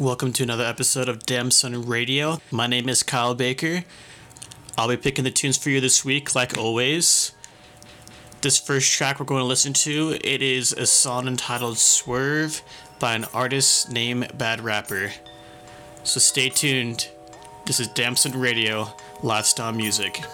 Welcome to another episode of Damn Radio. My name is Kyle Baker. I'll be picking the tunes for you this week, like always. This first track we're going to listen to, it is a song entitled Swerve by an artist named Bad Rapper. So stay tuned. This is Damn Son Radio, Lifestyle Music.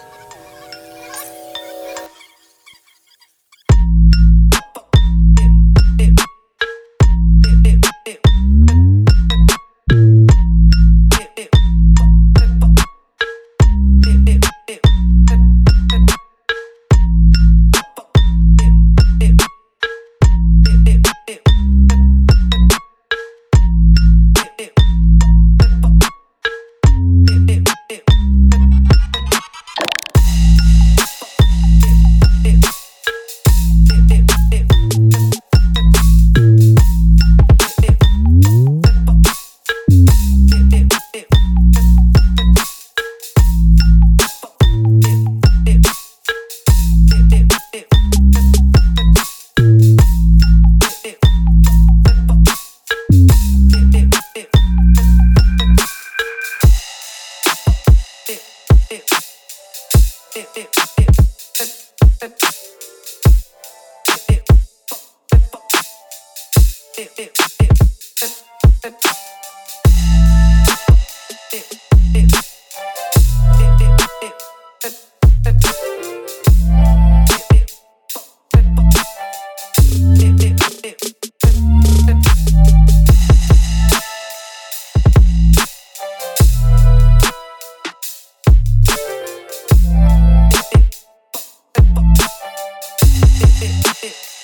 it.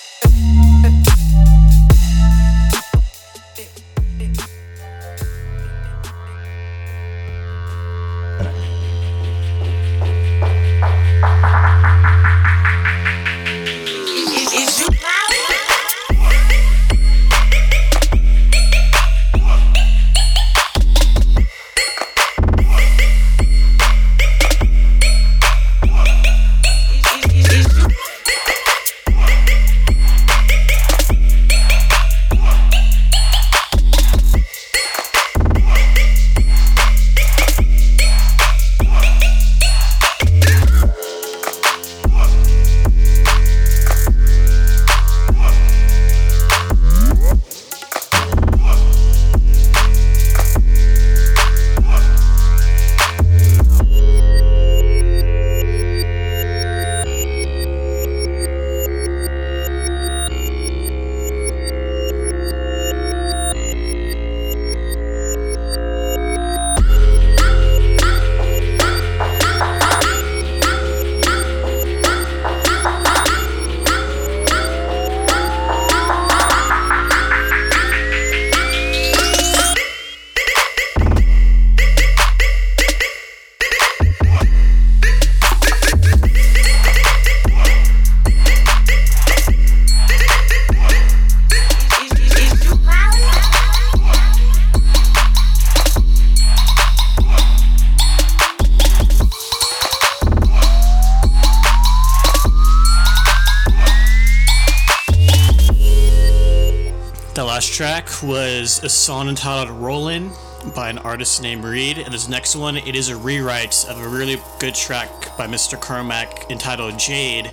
Track was a song entitled Rollin' by an artist named Reed. And this next one, it is a rewrite of a really good track by Mr. Carmack entitled Jade.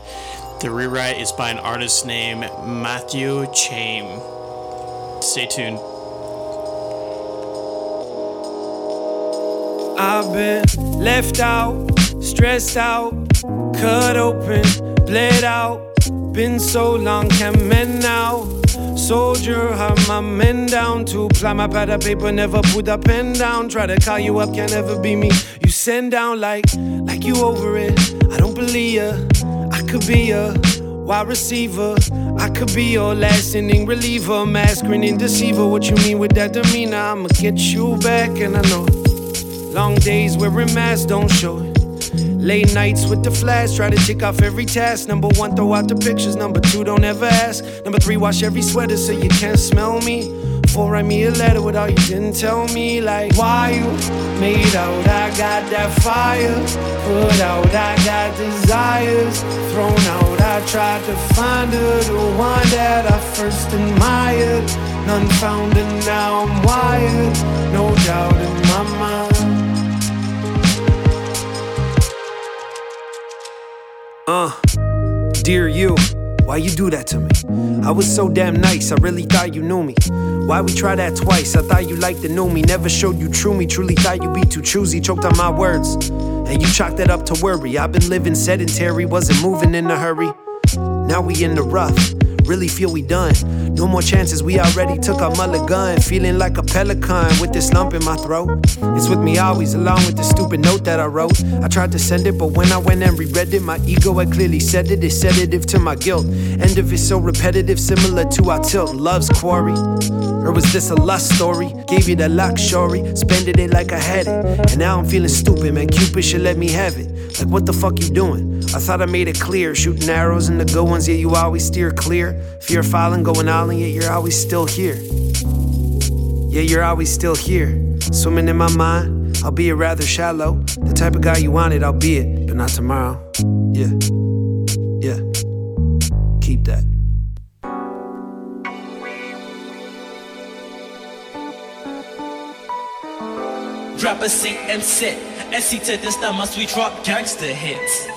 The rewrite is by an artist named Matthew Chaim. Stay tuned. I've been left out, stressed out, cut open, bled out. Been so long, can't mend now soldier, have my men down to apply my pad of paper, never put a pen down. Try to call you up, can't ever be me. You send down like, like you over it. I don't believe ya. I could be a wide receiver. I could be your last inning reliever, masquerading deceiver. What you mean with that demeanor? I'ma get you back, and I know long days wearing masks don't show it. Late nights with the flash, try to tick off every task. Number one, throw out the pictures. Number two, don't ever ask. Number three, wash every sweater so you can't smell me. Four, write me a letter with all you didn't tell me. Like, why you made out? I got that fire. Put out, I got desires. Thrown out, I tried to find her, the one that I first admired. None found, and now I'm wired. Uh, dear you. Why you do that to me? I was so damn nice, I really thought you knew me. Why we try that twice? I thought you liked the new me. Never showed you true me, truly thought you'd be too choosy. Choked on my words, and you chalked that up to worry. I've been living sedentary, wasn't moving in a hurry. Now we in the rough really feel we done. No more chances, we already took our mulligan. Feeling like a pelican with this lump in my throat. It's with me always, along with the stupid note that I wrote. I tried to send it, but when I went and reread it, my ego had clearly said it. It's sedative to my guilt. End of it so repetitive, similar to our tilt. Love's quarry. Or was this a lust story? Gave you the luxury, spending it like I had it. And now I'm feeling stupid, man. Cupid should let me have it. Like, what the fuck you doing? I thought I made it clear. Shooting arrows in the good ones, yeah, you always steer clear. Fear falling, going all in, yet you're always still here. Yeah, you're always still here. Swimming in my mind, I'll be rather shallow. The type of guy you wanted, I'll be it, but not tomorrow. Yeah. Yeah. Drop a seat and sit. And see to this time must we drop gangster hits.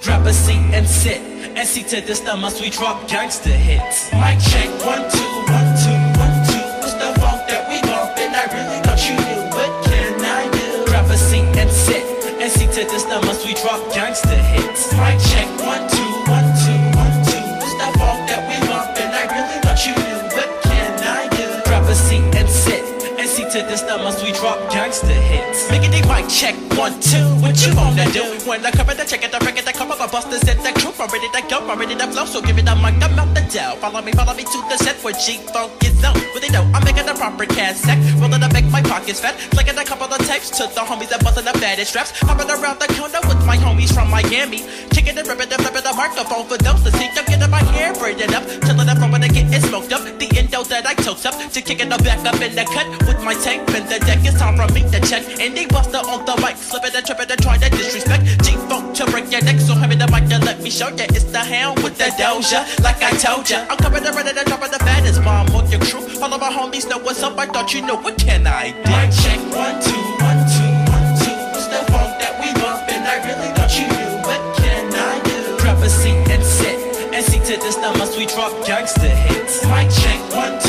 Drop a seat and sit. And see to this time must we drop gangster hits. Mic check one two one two one two. What's the funk that we bumpin'? I really thought you knew. Can I do? Drop a seat and sit. And see to this time must we drop gangster hits. Mic check to this must we drop gangster hits. Make it they mic check one two. What you wanna do? When I cover the check it, the record, the come up, I bust the set, the truth. I'm ready to go, I'm ready to flow. So give it a mic, I'm out the dough. Follow me, follow me to the set where G Funk is on. But they know I'm making the proper cassette. Rolling to make my pockets fat. Flicking a couple of tapes to the homies that bustin' the baddest straps. Hopping around the corner with my homies from Miami. Kicking and ripping and flipping the microphone for those to see. I'm getting my hair braided up. Chilling up from when I get it smoked up. The endo that I toast up. To kicking the back up in the cut with my tank. And the deck, it's time for me to check. And they buster on the mic. Slipping and tripping and trying to disrespect. G Funk to break your neck. So heavy the mic to let me show ya. It's the hound with the doja. Like I told ya. I'm coming to run and dropping the fattest bomb on your crew. All of my homies know what's up. I thought you know what can I do? Mic check one two one two one two. What's the funk that we bumpin'? I really thought you knew. What can I do? Drop a seat and sit. And see to this now must we drop gangster hits. Mic check one two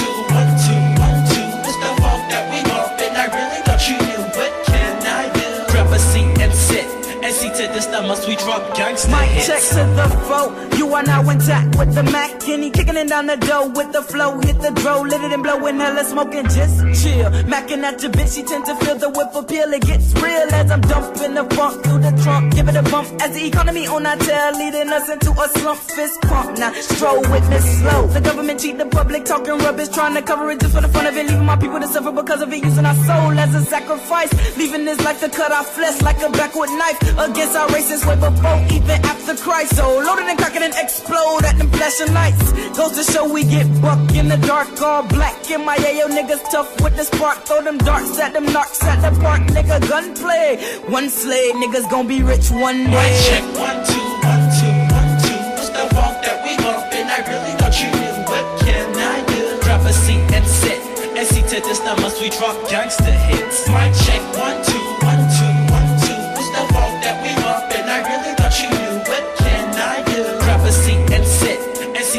this must we drop gangster Mic hits. check to the foe. You are now intact with the Mac. Kenny kicking it down the door with the flow. Hit the dro, lit it and blowing hella smoking. Just chill. Macking at your bitch, she tend to feel the whip appeal. It gets real as I'm dumping the funk through the trunk. Give it a bump as the economy on our tail, leading us into a slump. Fist pump. Now stroll witness slow. The government cheat the public, talking rubbish, trying to cover it just for the fun of it. Leaving my people to suffer because of it, using our soul as a sacrifice. Leaving this life to cut our flesh like a backward knife against our racist way before, even after Christ. So loaded and cracking and explode at them flashing lights. Goes to show we get buck in the dark, all black. In my AO niggas tough with the spark. Throw them darts at them narcs at the park, nigga. Gunplay. One slave, niggas gon' be rich one day. check one two one two one two. What's the funk that we bumpin'? I really thought you knew. What can I do? Drop a seat and sit. And see to this now must we drop gangster hits. Mic check one two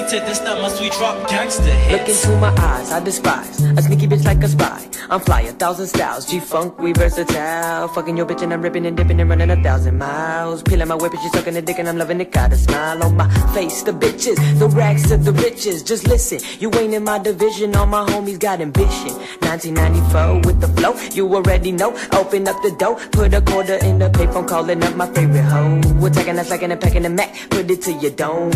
To this now must we drop gangster Look into my eyes, I despise a sneaky bitch like a spy. I'm fly a thousand styles, G-funk, we versatile. Fucking your bitch and I'm ripping and dipping and running a thousand miles. Peeling my whip and she sucking the dick and I'm loving it. Got a smile on my face, the bitches, the racks to the riches. Just listen, you ain't in my division. All my homies got ambition. 1994 with the flow, you already know. Open up the door, put a quarter in the payphone, calling up my favorite hoe. We're taking a second and packing a Mac, put it to your dome.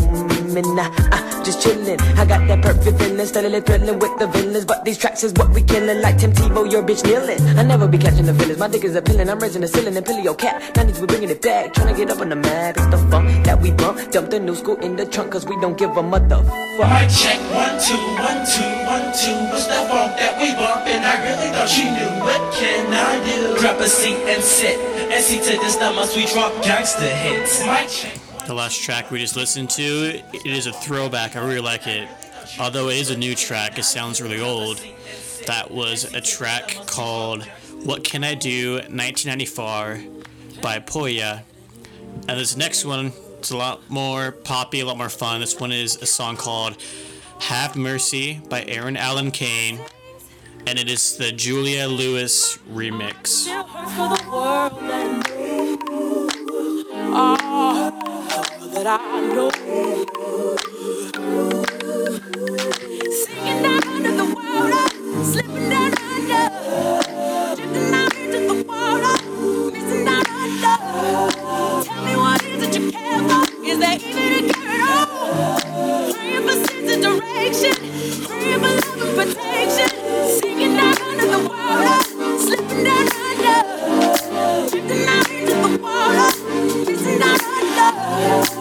And I, I just chillin'. I got that perfect feeling, steadily thrilling with the villains. But these tracks is what we killin'. like Tim Tebow, your bitch kneeling. I never be catching the feelings, my dick is appealing. I'm raising the ceiling and your cat. 90s, we bringing it back, Tryna get up on the map. It's the funk that we bump. Dump the new school in the trunk, cause we don't give a motherfucker. Mic check one two one two one two. What's the funk that we bumpin'? I really thought you knew. What can I do? Drop a seat and sit. And see to this now must we drop gangster hits. Mic check. The last track we just listened to, it is a throwback. I really like it. Although it is a new track, it sounds really old. That was a track called What Can I Do 1994 by Poya. And this next one is a lot more poppy, a lot more fun. This one is a song called Have Mercy by Eryn Allen Kane. And it is the Julia Lewis remix. That I know. Singing down under the water, slipping down under, drifting out into the water, missing down under. Tell me what is it you care for? Is there even a care at all? Praying for sense and direction, praying for love and protection. Singing down under the water, slipping down under, drifting out into the water, missing down under.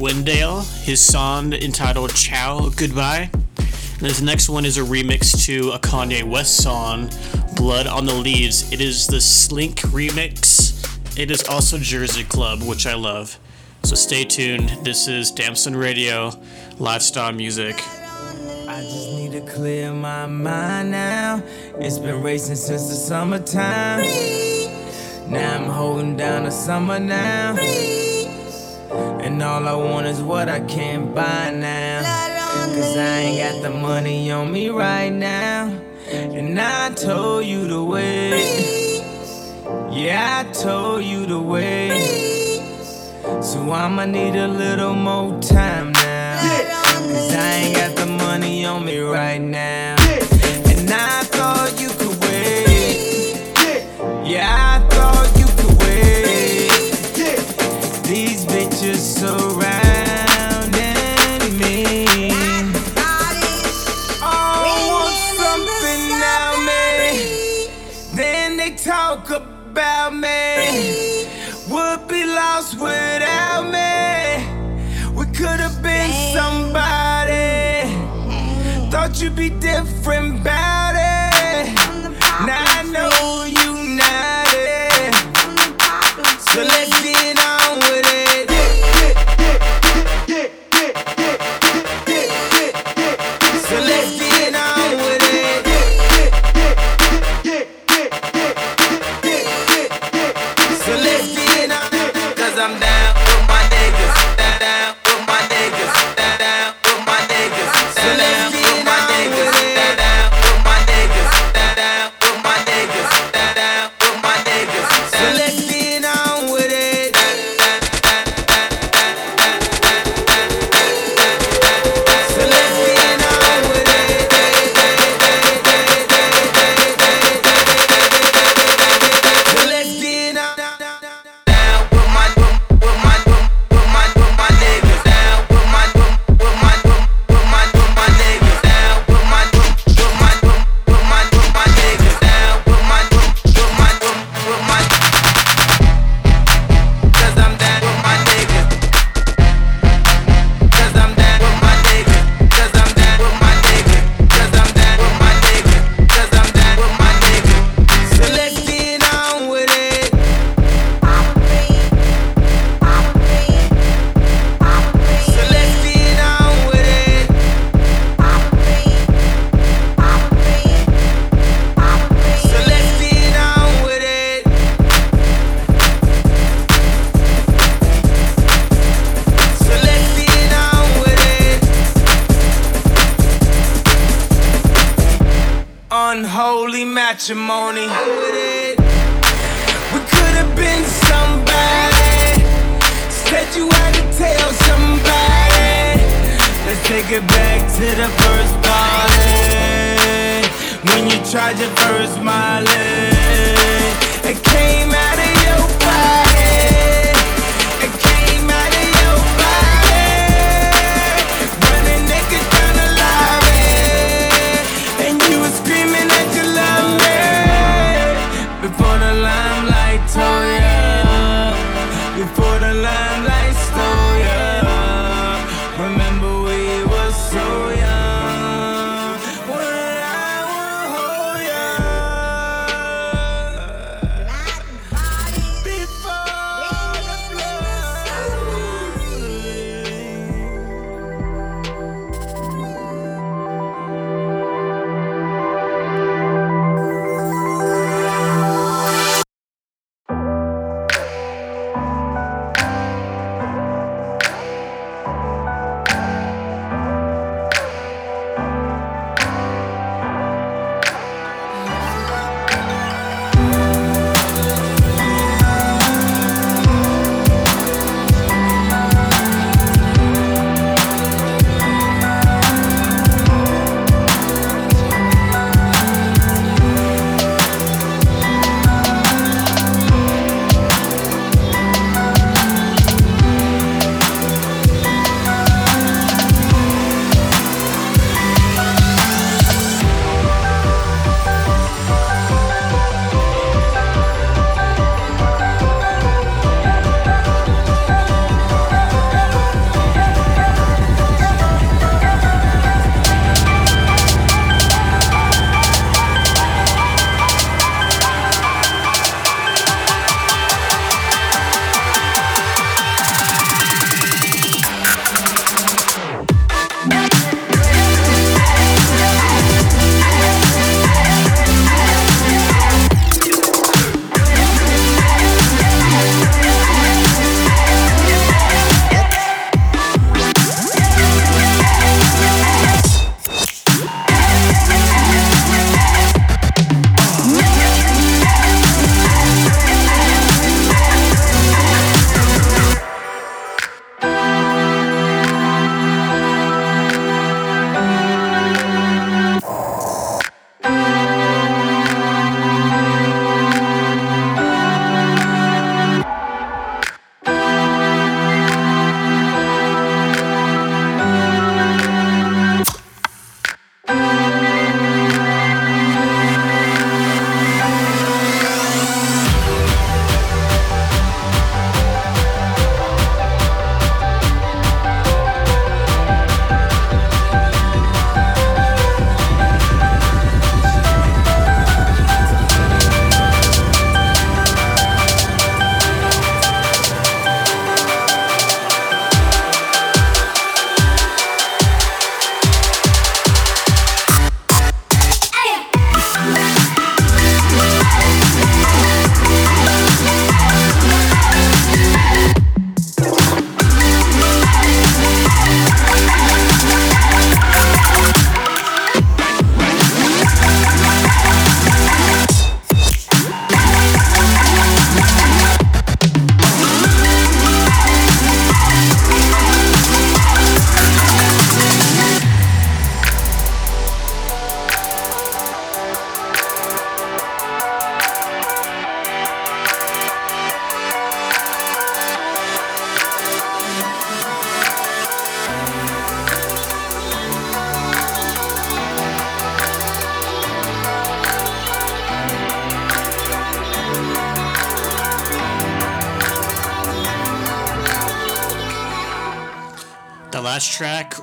Swindale, his song entitled Ciao Goodbye. And this next one is a remix to a Kanye West song, Blood on the Leaves. It is the Slink remix. It is also Jersey Club, which I love. So stay tuned. This is Damn Son Radio, Lifestyle Music. I just need to clear my mind now. It's been racing since the summertime. Now I'm holding down the summer now. And all I want is what I can't buy now. Cause I ain't got the money on me right now. And I told you to wait. Yeah, I told you to wait. So I'ma need a little more time now. Cause I ain't got the money on me right now. And I thought you could wait. Yeah, lost without me. We could have been somebody. Thought you'd be different about it. Now I know you not it. So let's Unholy matrimony. We could have been somebody. Said you had to tell somebody. Let's take it back to the first party. When you tried your first Molly. It came out of your body.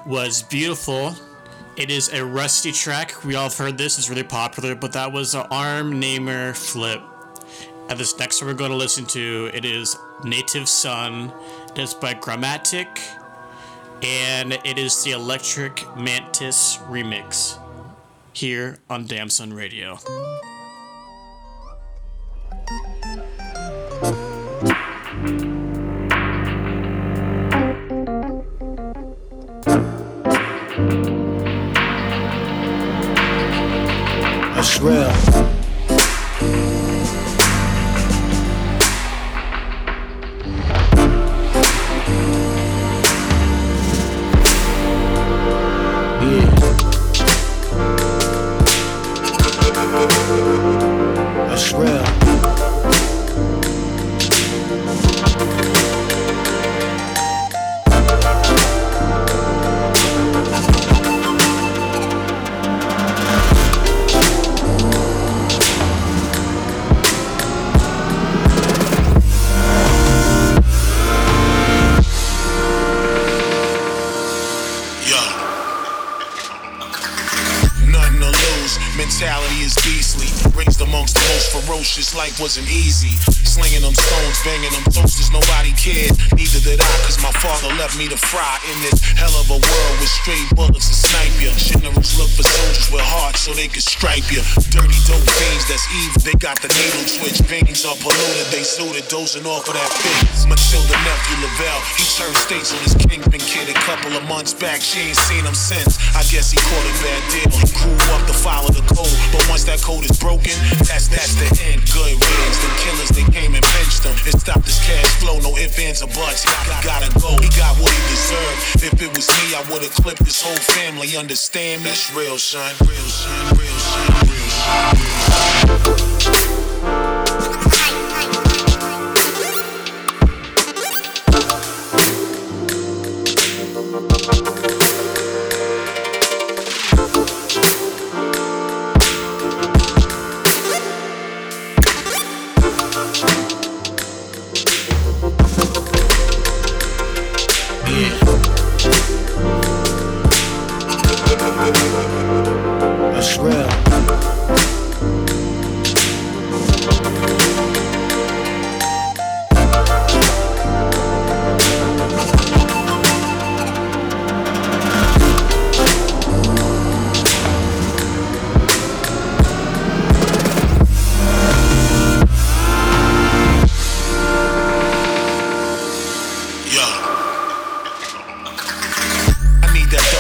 Was Beautiful. It is a rusty track. We all have heard this, it's really popular, but that was an arm namer flip. And this next one we're going to listen to, it is Native Son. It is by Gramatik, and it is the Electric Mantis remix here on Damn Son Radio. That's Life wasn't easy. Slinging them stones, banging them toasters. Nobody cared. Neither did I, cause my father left me to fry in this hell of a world with straight bullets to snipe you. Generals look for soldiers with hearts so they can stripe you. Dirty dope fiends, that's evil. They got the needle twitch. Veins are polluted. They suited, dozing off of that fix. Matilda nephew Lavelle, he turned states on his kingpin kid a couple of months back. She ain't seen him since. I guess he caught a bad deal. He grew up to follow the code, but once that code is broken, that's that's the end. Good riddance. Them killers they came and pinched him. It stopped his cash flow. No ifs ands or buts. Gotta go. He got what he deserved. If it was me, I would've clipped his whole family. Understand? That's real, son. Real, son. Real, son. Real, son. Real, son.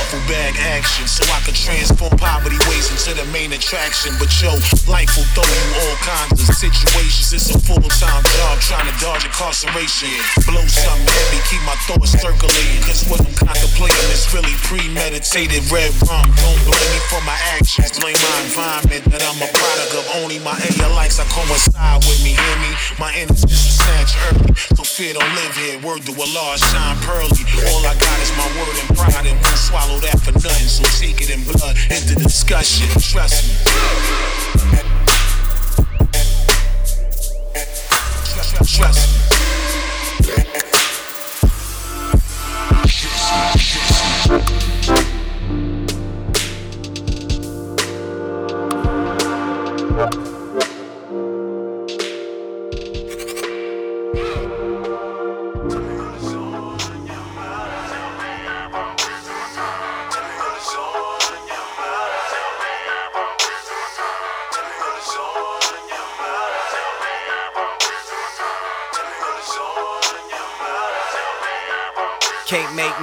Duffel bag action so I can transform poverty ways into the main attraction. But yo, life will throw you all kinds of situations. It's a full time job trying to dodge incarceration. Blow something heavy, keep my thoughts circulating. Cause what I'm contemplating is really premeditated. Red rum, don't blame me for my actions. Blame my environment that I'm a product of. Only my AL likes I coincide with me, hear me? My innocence was snatched early. So fear don't live here. Word to Allah, shine pearly. All I got is my word and pride, and won't swallow that for nothing. So take it in blood, end the discussion. Trust me. Trust, trust me. Can't make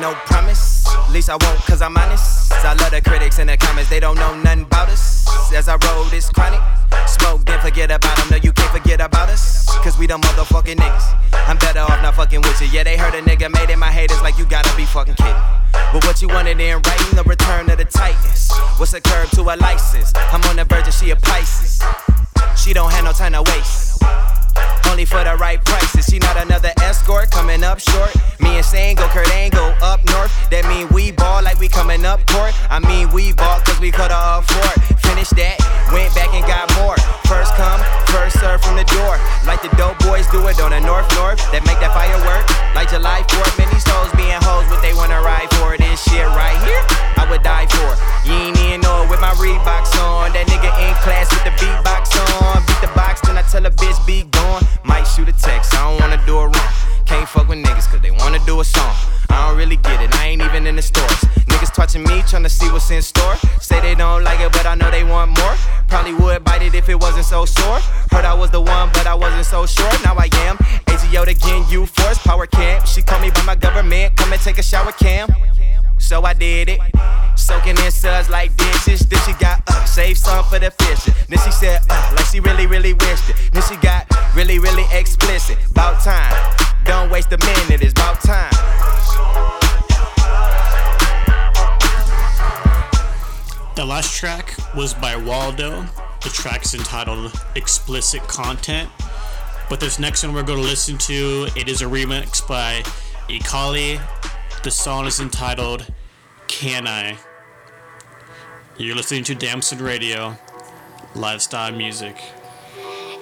no promise. Least I won't, cause I'm honest. I love the critics in the comments, they don't know nothing about us. As I roll this chronic, smoke, then forget about them. No, you can't forget about us. Cause we the motherfucking niggas. I'm better off not fucking with you. Yeah, they heard a nigga made it my haters like you gotta be fucking kidding. But what you wanted in writing, the return of the Titans. What's a curb to a license? I'm on the verge of she a Pisces. She don't have no time to waste. Only for the right prices. She not another escort coming up short. Me and Shane go Kurt Angle up north. That mean we ball like we coming up court. I mean we ball cause we for it. Finish that, went back and got more. First come, first serve from the door. Like the dope boys do it on the North North. That make that firework. Like July 4th. many souls hoes being hoes, what they wanna ride for. This shit right here, I would die for. You ain't even know it with my Reeboks on. That nigga in class with the beatbox on. Beat the box, then I tell a bitch be gone. Might shoot a text, I don't wanna do it wrong a song. I don't really get it, I ain't even in the stores. Niggas touching me, tryna see what's in store. Say they don't like it, but I know they want more. Probably would bite it if it wasn't so sore. Heard I was the one, but I wasn't so sure. Now I am. AGO again, you force power camp. She called me by my government, come and take a shower cam. So I did it. Soaking in suds like dishes. Then she got uh, save some for the fish. Then she said uh, like she really, really wished it. Then she got really, really explicit. About time. Don't waste a minute, it's about time. The last track was by Waldo. The track is entitled Explicit Content. But this next one we're going to listen to, it is a remix by Ikali. The song is entitled Can I? You're listening to Damn Son Radio, lifestyle music.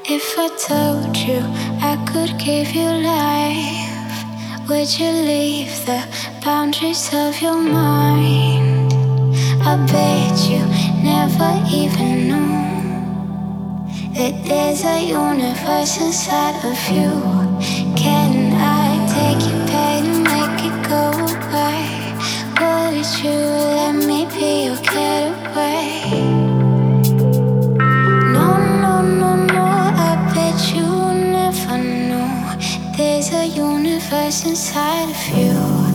If I told you I could give you life, would you leave the boundaries of your mind? I bet you never even knew that there's a universe inside of you. Can Let me be your getaway? No, no, no, no, I bet you never know. There's a universe inside of you.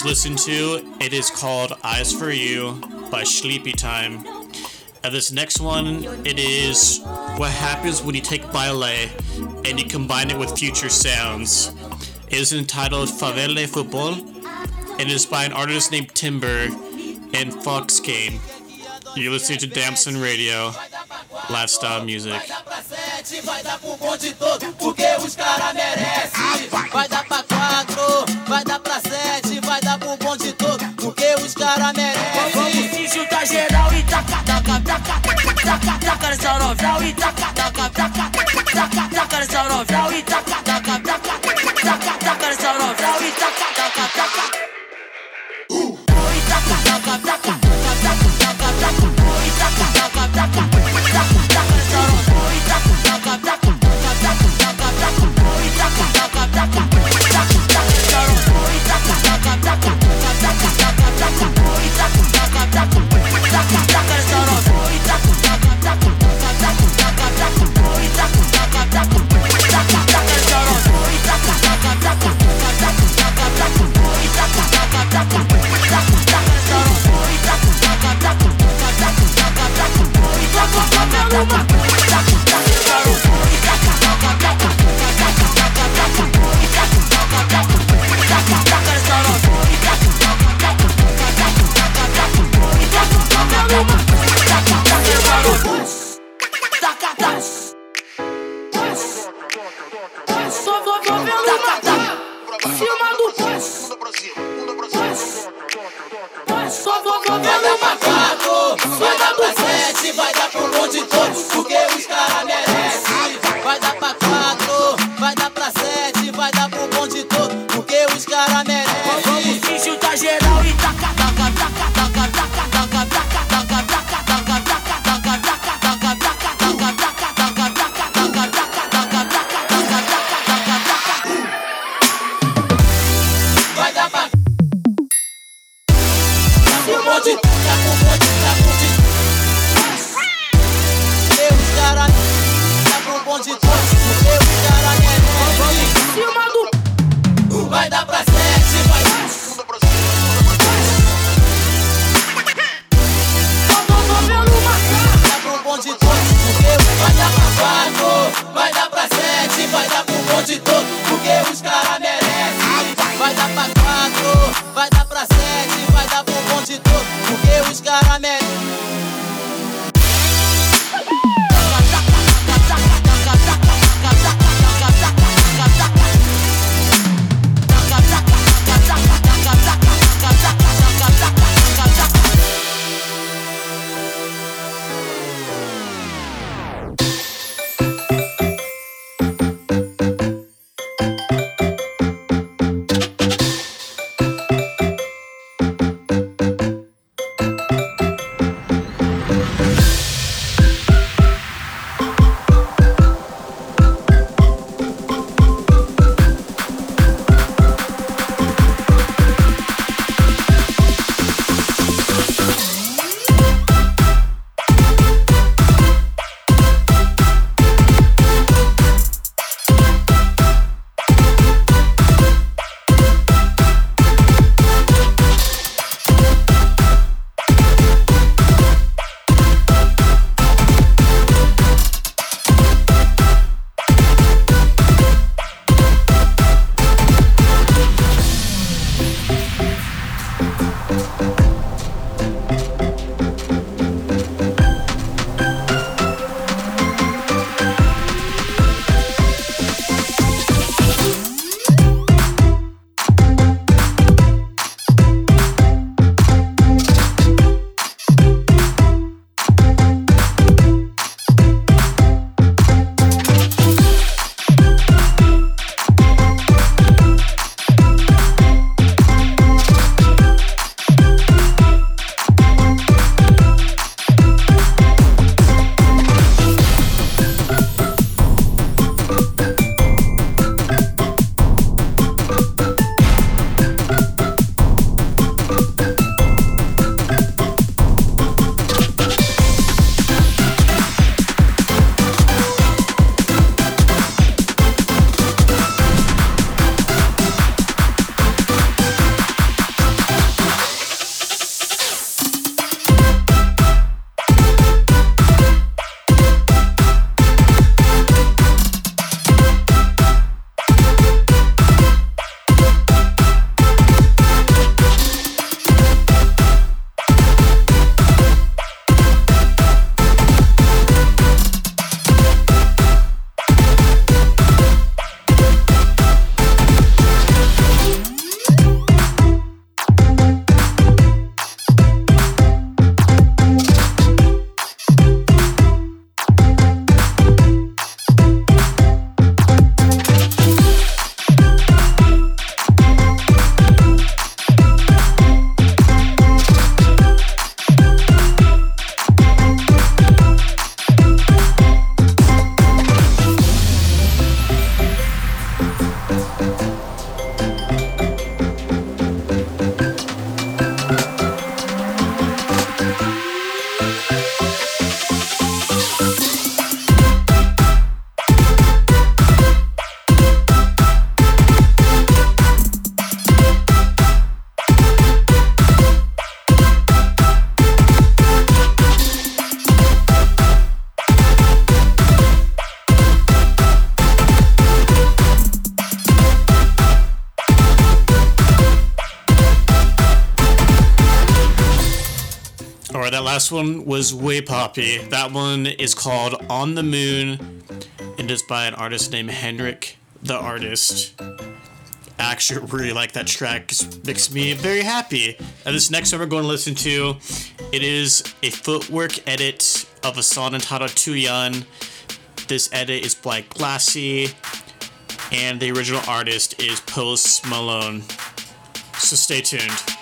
Just listened to, it is called Eyes for You by Sleepy Time. And this next one, it is what happens when you take Baile and you combine it with future sounds. It is entitled Favela Football and it is by an artist named Timber and Fox Game. You're listening to Damn Son Radio, lifestyle music. Vamos se juntar geral e taca, taca, taca, taca, taca nessa novela e taca, taca, taca, taca, taca nessa novela e taca, taca, last one was way poppy. That one is called On the Moon and is by an artist named Henrik the Artist. I actually really like that track. It makes me very happy. And this next one we're going to listen to, it is a footwork edit of a song entitled Young. This edit is by Glassy, and the original artist is Post Malone. So stay tuned.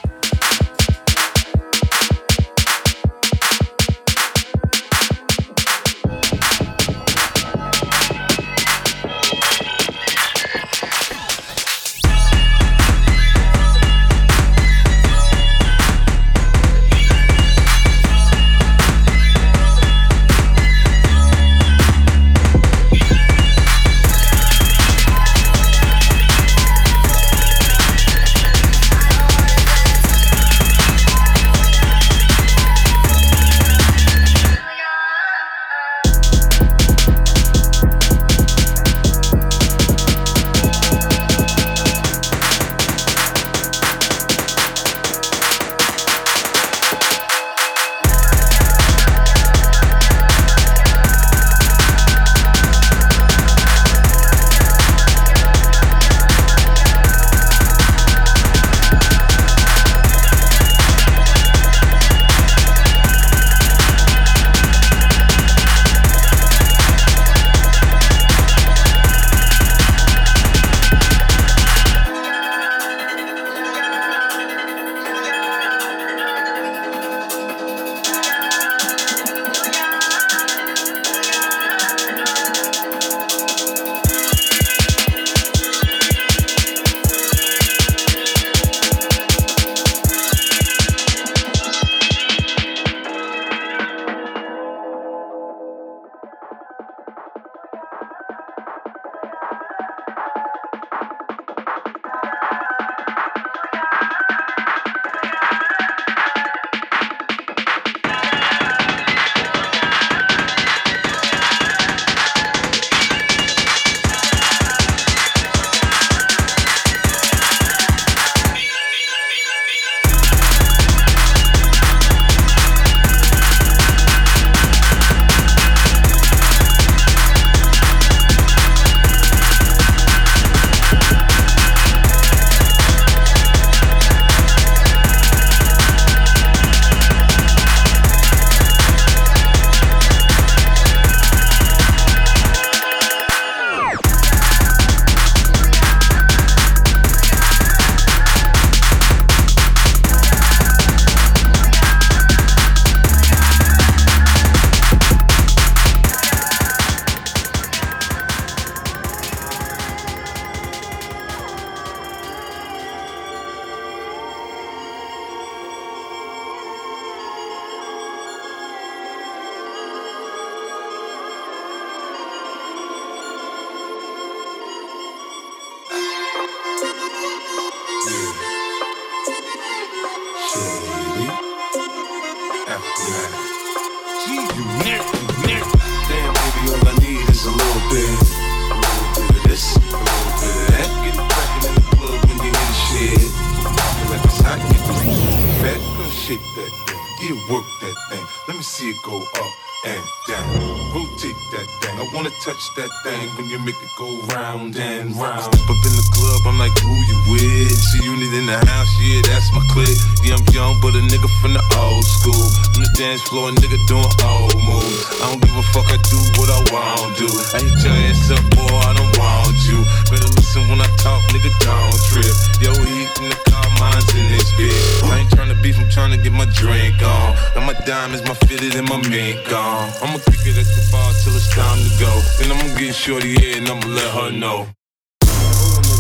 With? You need in the house, yeah, that's my clique. Yeah, I'm young, but a nigga from the old school. On the dance floor, a nigga doing old moves. I don't give a fuck, I do what I want to. I hit your ass up, boy, I don't want you. Better listen when I talk, nigga, don't trip. Yo, heat in the car, mine's in this bitch. I ain't tryna beef, I'm tryna get my drink on. Got my diamonds, my fitted, and my mink on. I'ma kick it at the bar till it's time to go. Then I'ma get shorty here and I'ma let her know.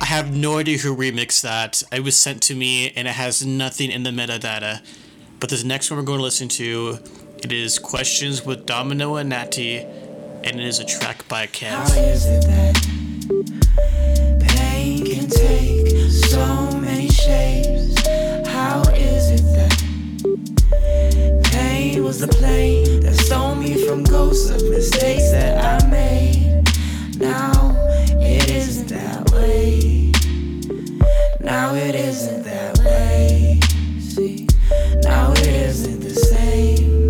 I have no idea who remixed that. It was sent to me and it has nothing in the metadata. But this next one we're going to listen to It is Questions with Domino and Natty, and it is a track by How Cat. it that pain can take so many shapes? How is it that pain was the plane that stole me from ghosts of mistakes that I made? Now it isn't that way. Now it isn't that way. See, now it isn't the same.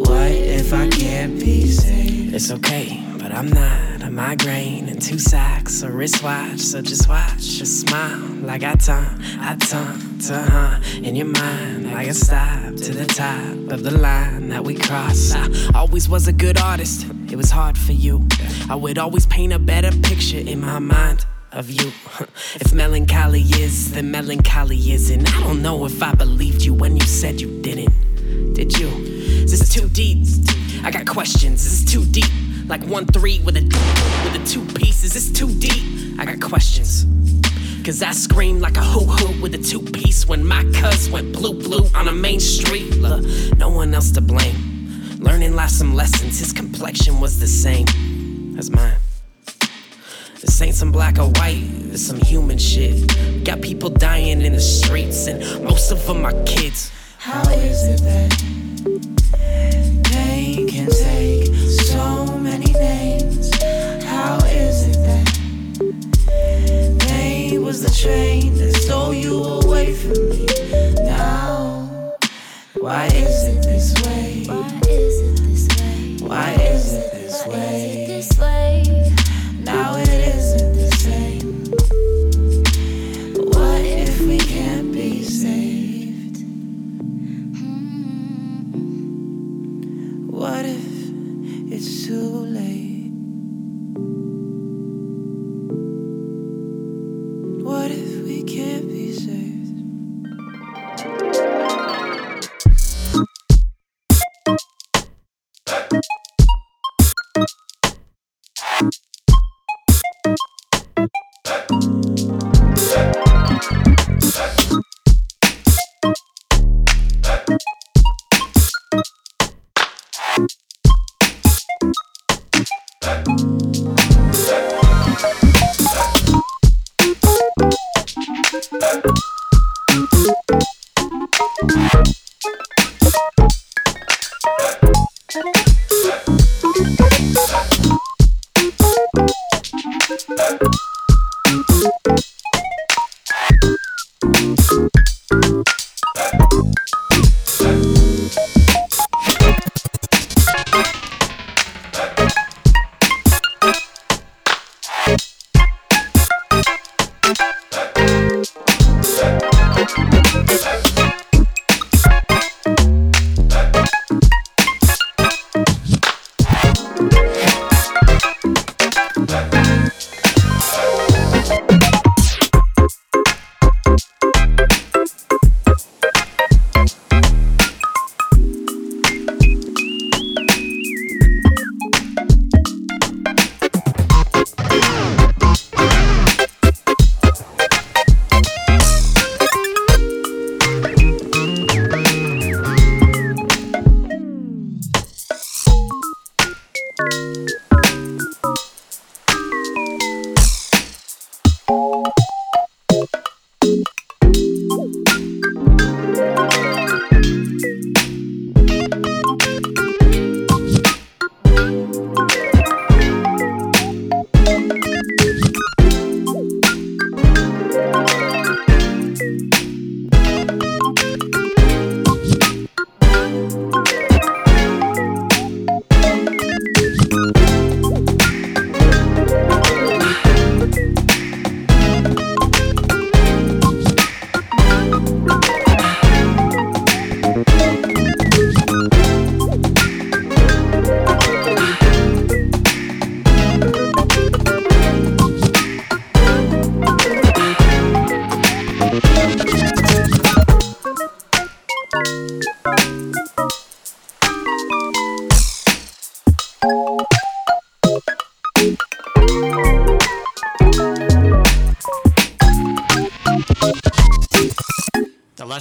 What if I can't be saved? It's okay, but I'm not a migraine and two socks, a wristwatch. So just watch, just smile like I time, I time to huh in your mind like a stop to the top of the line that we cross. I always was a good artist. It was hard for you. I would always paint a better picture in my mind of you. If melancholy is, then melancholy isn't. I don't know if I believed you when you said you didn't. Did you? This is too deep? I got questions. This is too deep? Like one three with a with a two piece. Is this too deep? I got questions. Cause I screamed like a hoo hoo with a two piece when my cuss went blue blue on a main street. Look, no one else to blame. Learning life some lessons. His complexion was the same as mine. This ain't some black or white, it's some human shit. Got people dying in the streets, and most of them are kids. How is it that pain can take so many names? How is it that pain was the train that stole you away from me? Now, why is it Why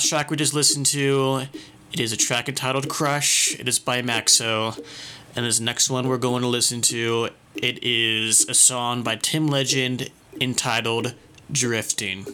Track we just listened to It is a track entitled Crush. It is by Maxo. And this next one we're going to listen to, it is a song by Tim Legend entitled Drifting.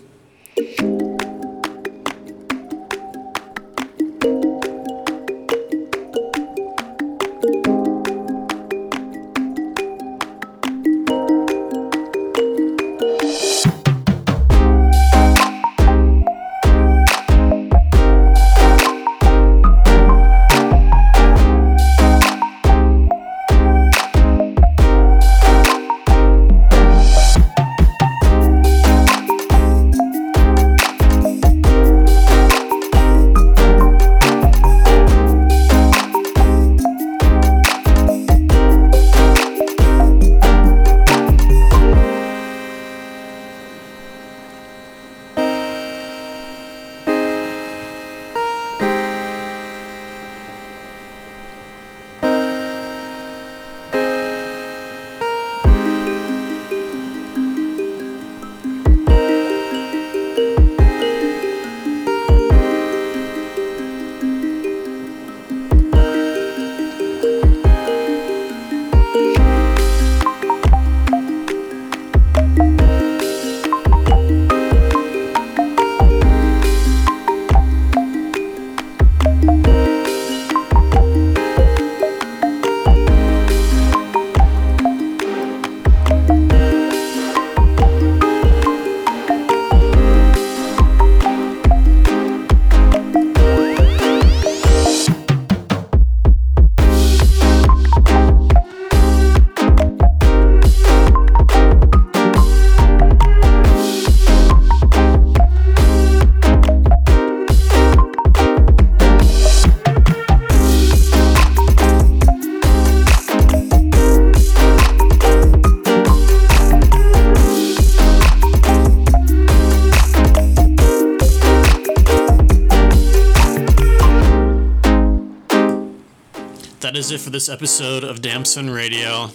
It for this episode of Damn Son Radio.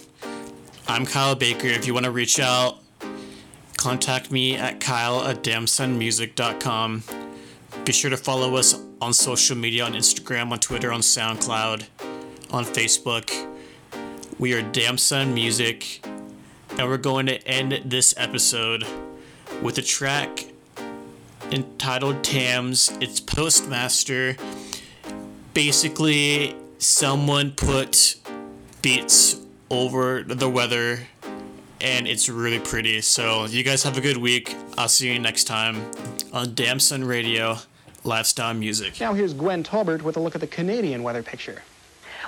I'm Kyle Baker. If you want to reach out, contact me at kyle at damnsonmusic.com. Be sure to follow us on social media on Instagram, on Twitter, on SoundCloud, on Facebook. We are Damn Son Music, and we're going to end this episode with a track entitled Tams. It's Postmaster. Basically, someone put beats over the weather and it's really pretty. So, you guys have a good week. I'll see you next time on Damn Son Radio, Lifestyle Music. Now here's Gwen Tolbert with a look at the Canadian weather picture.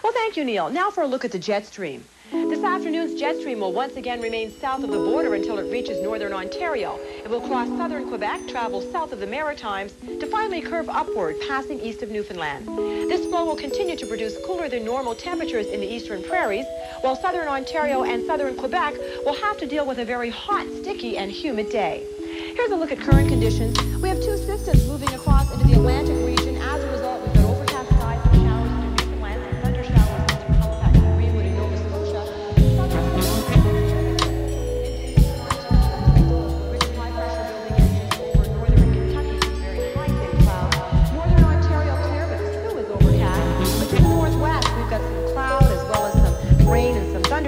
Well, thank you, Neil. Now for a look at the jet stream. This afternoon's jet stream will once again remain south of the border until it reaches northern Ontario. It will cross southern Quebec, travel south of the Maritimes, to finally curve upward, passing east of Newfoundland. This flow will continue to produce cooler than normal temperatures in the eastern prairies, while southern Ontario and southern Quebec will have to deal with a very hot, sticky, and humid day. Here's a look at current conditions. We have two systems moving across into the Atlantic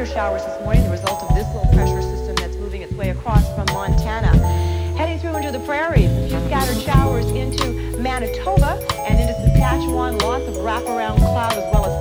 thunder showers this morning, the result of this low pressure system that's moving its way across from Montana. Heading through into the prairies, a few scattered showers into Manitoba and into Saskatchewan. Lots of wraparound cloud as well as